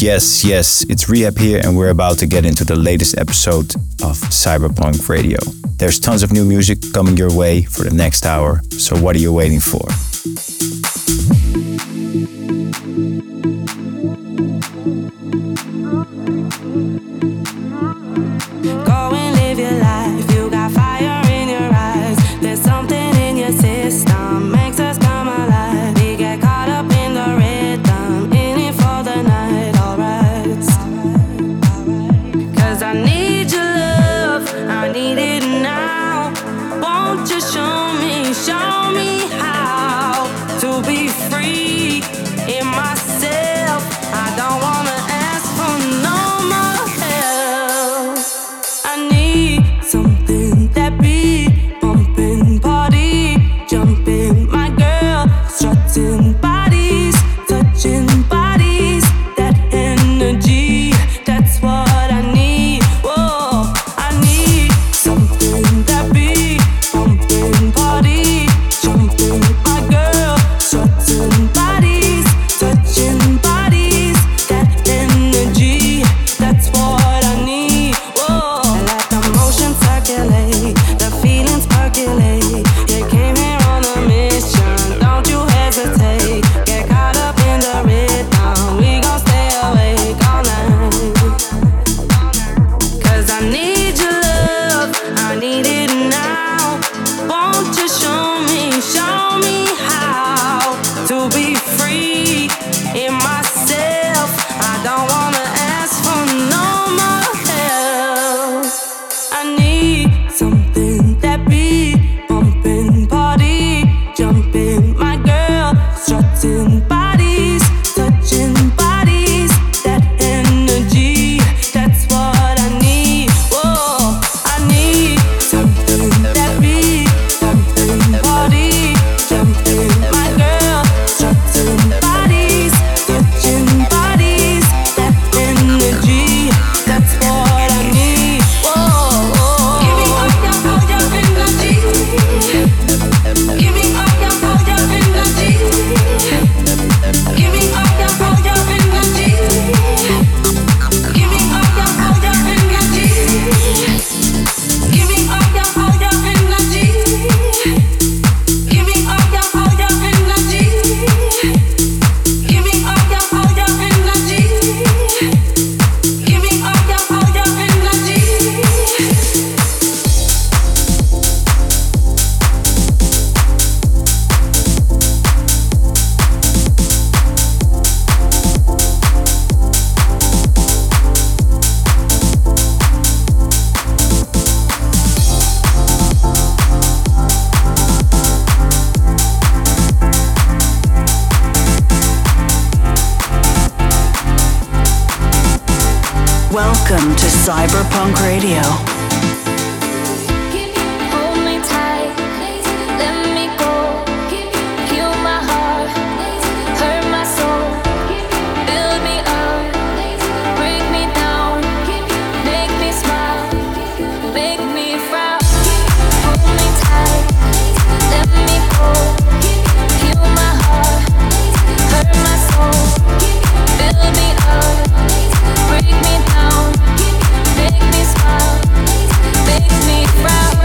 Yes, yes, it's R3HAB here, and we're about to get into the latest episode of CYB3RPVNK Radio. There's tons of new music coming your way for the next hour, so what are you waiting for? Break to Cyberpunk make me proud.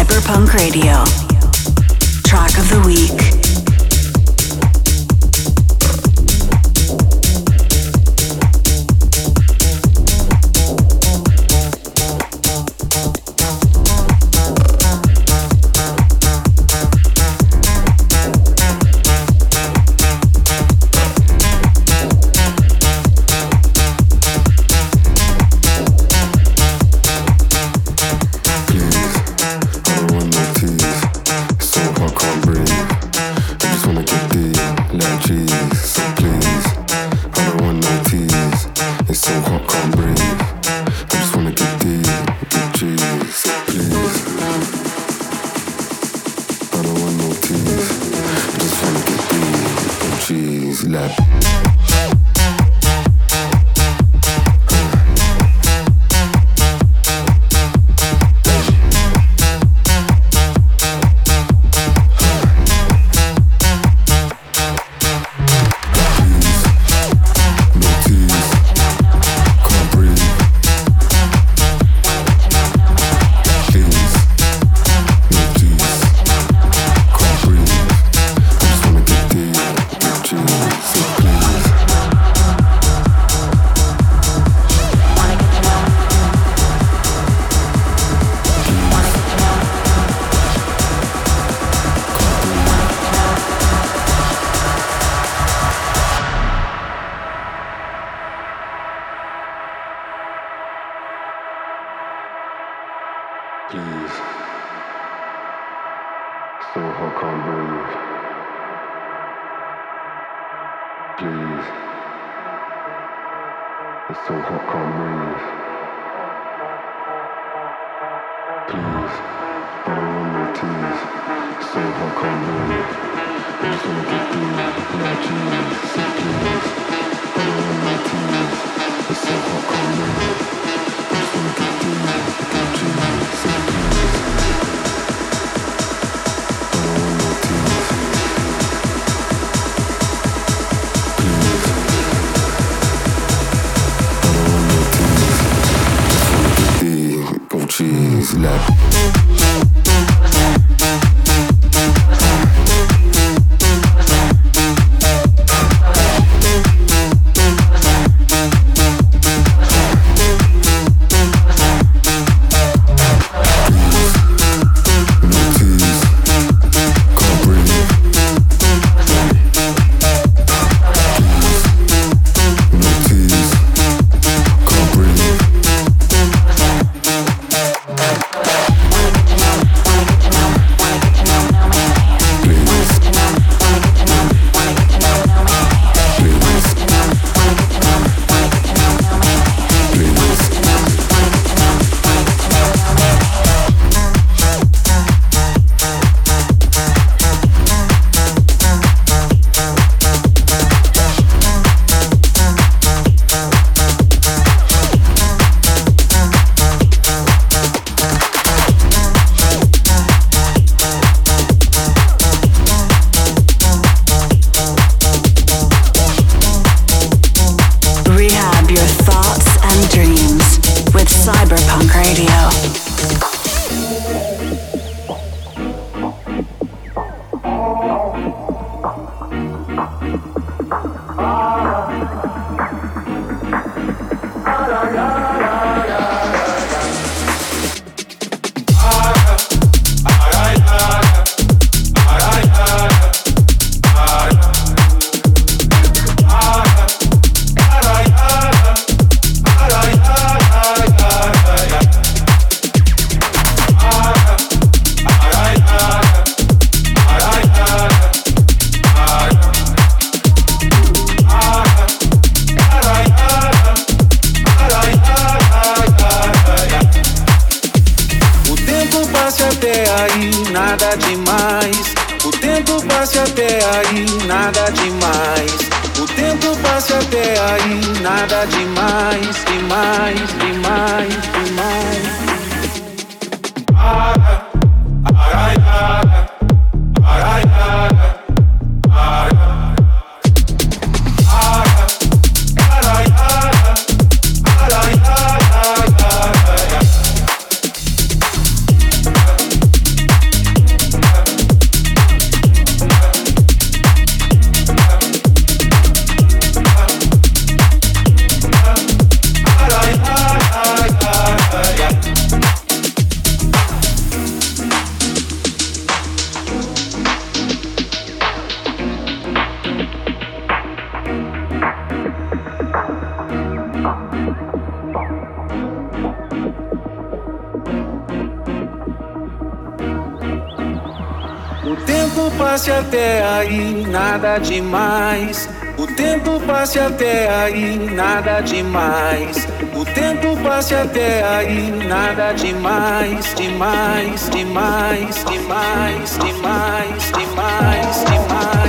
CYB3RPVNK Radio. Track of the Week. I can't breathe. Please. It's so hot, can't breathe. Please. I want my tears. So hot, can't breathe. I just wanna get through. No tears. So please. I want no tears. It's so hot, can't breathe. I just wanna get through. No tears. So please. O tempo passe até aí, nada demais. O tempo passe até aí, nada demais. O tempo passe até aí, nada demais, demais, demais, demais, demais, demais, demais. demais.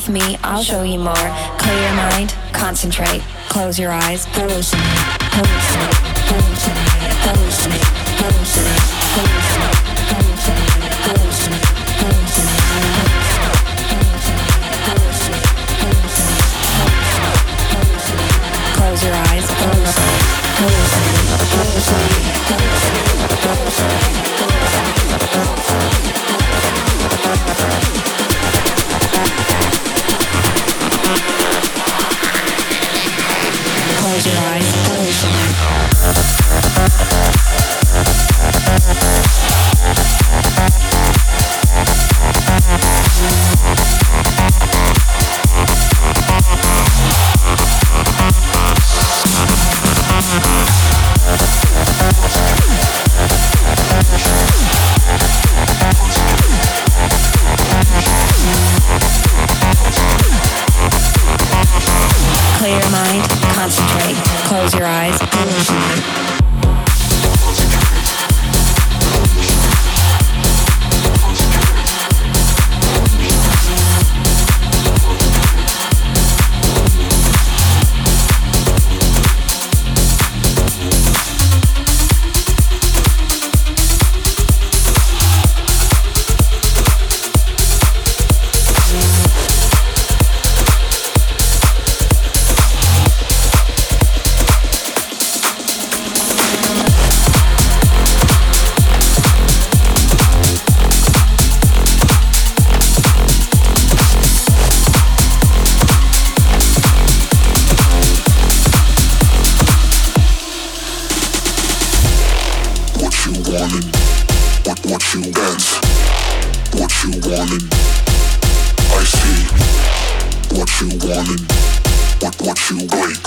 With me, I'll show you more. Clear your mind, concentrate. Close your eyes, hallucinate, hallucinate, hallucinate, hallucinate, hallucinate, hallucinate, hallucinate, hallucinate, hallucinate. Close your eyes, hallucinate. Close What you want, what you wanted. I see what you wanted, what what you like.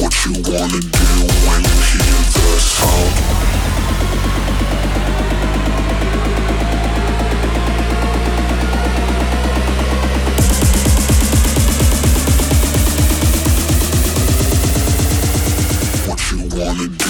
What you wanna do when you hear this song? What you wanna do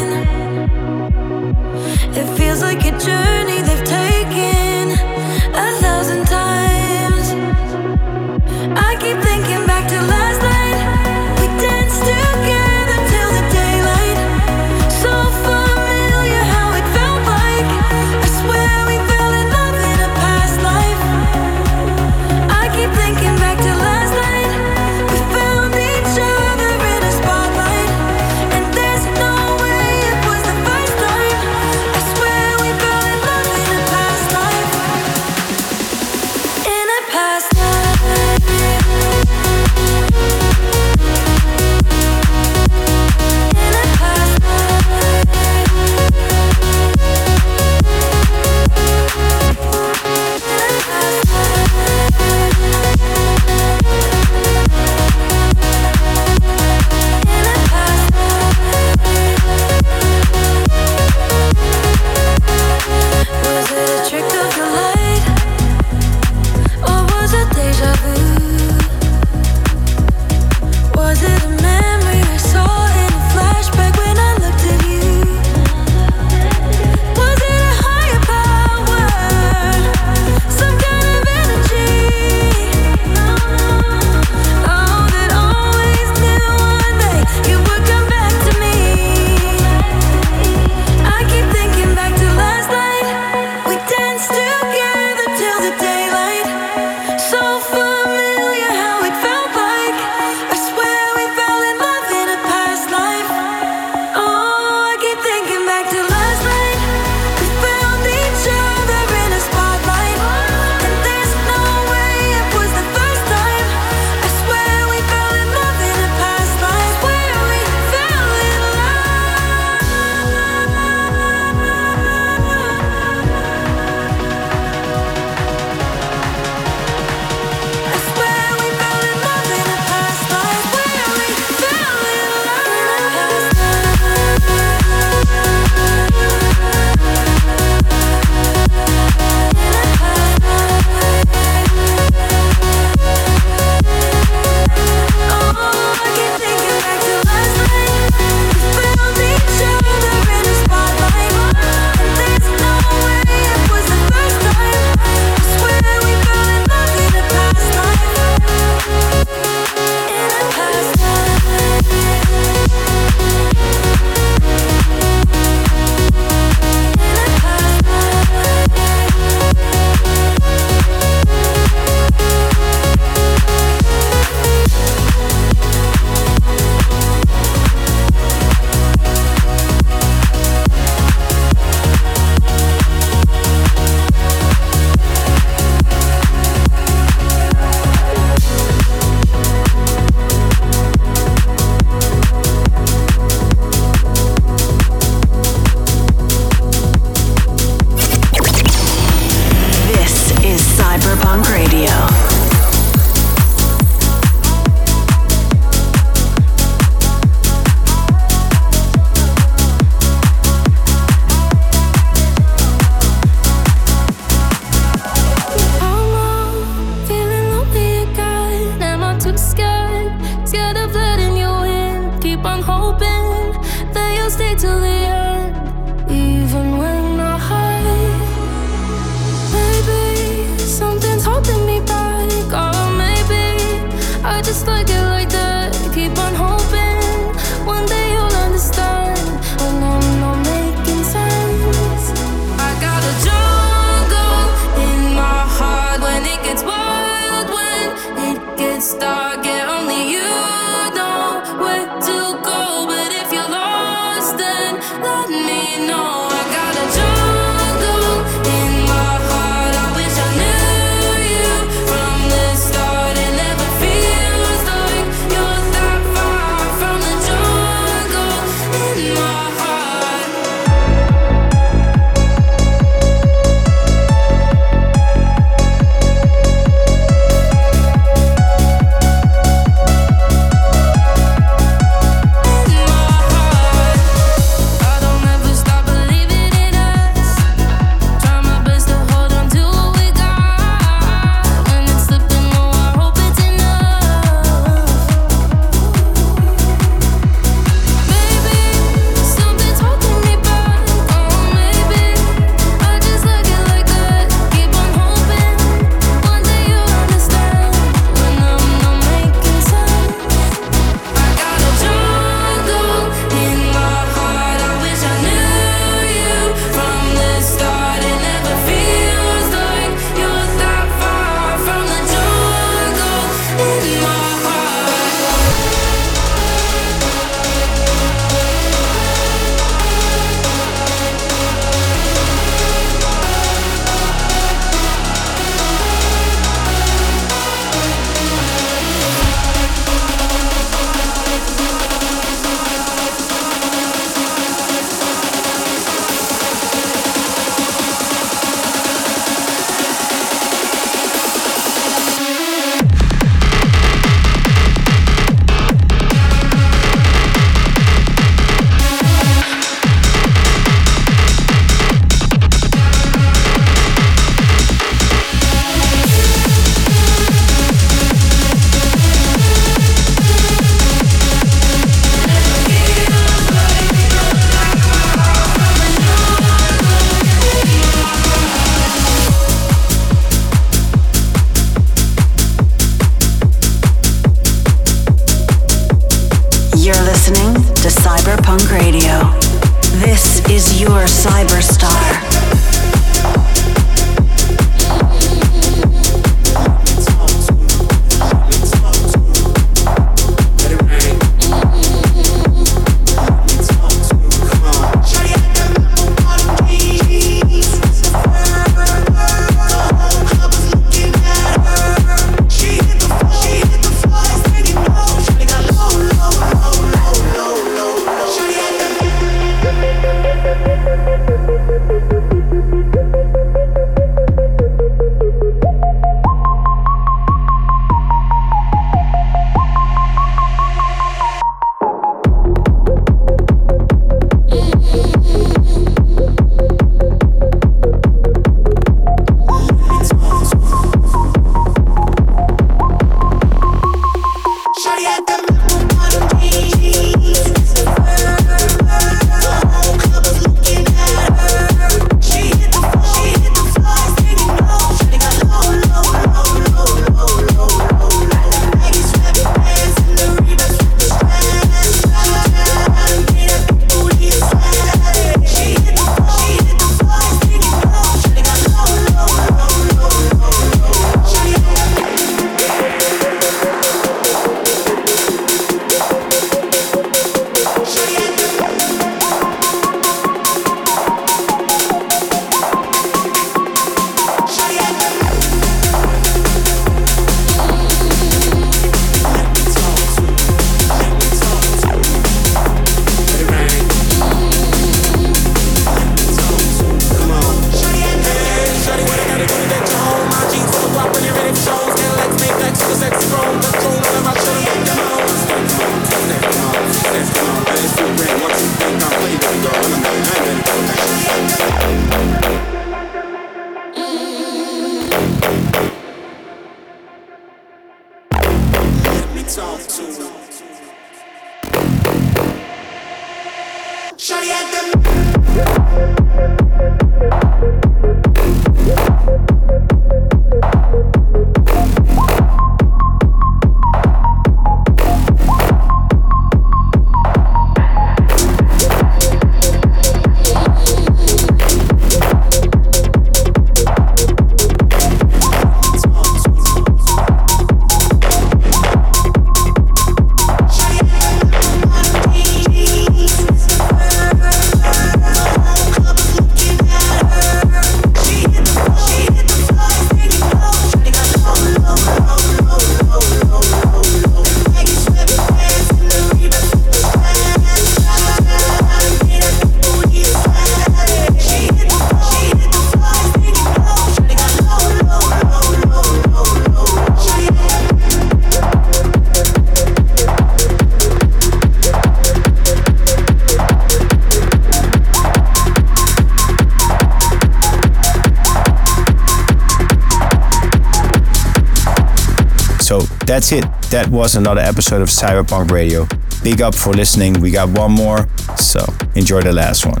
That was another episode of CYB3RPVNK Radio. Big up for listening. We got one more, so enjoy the last one.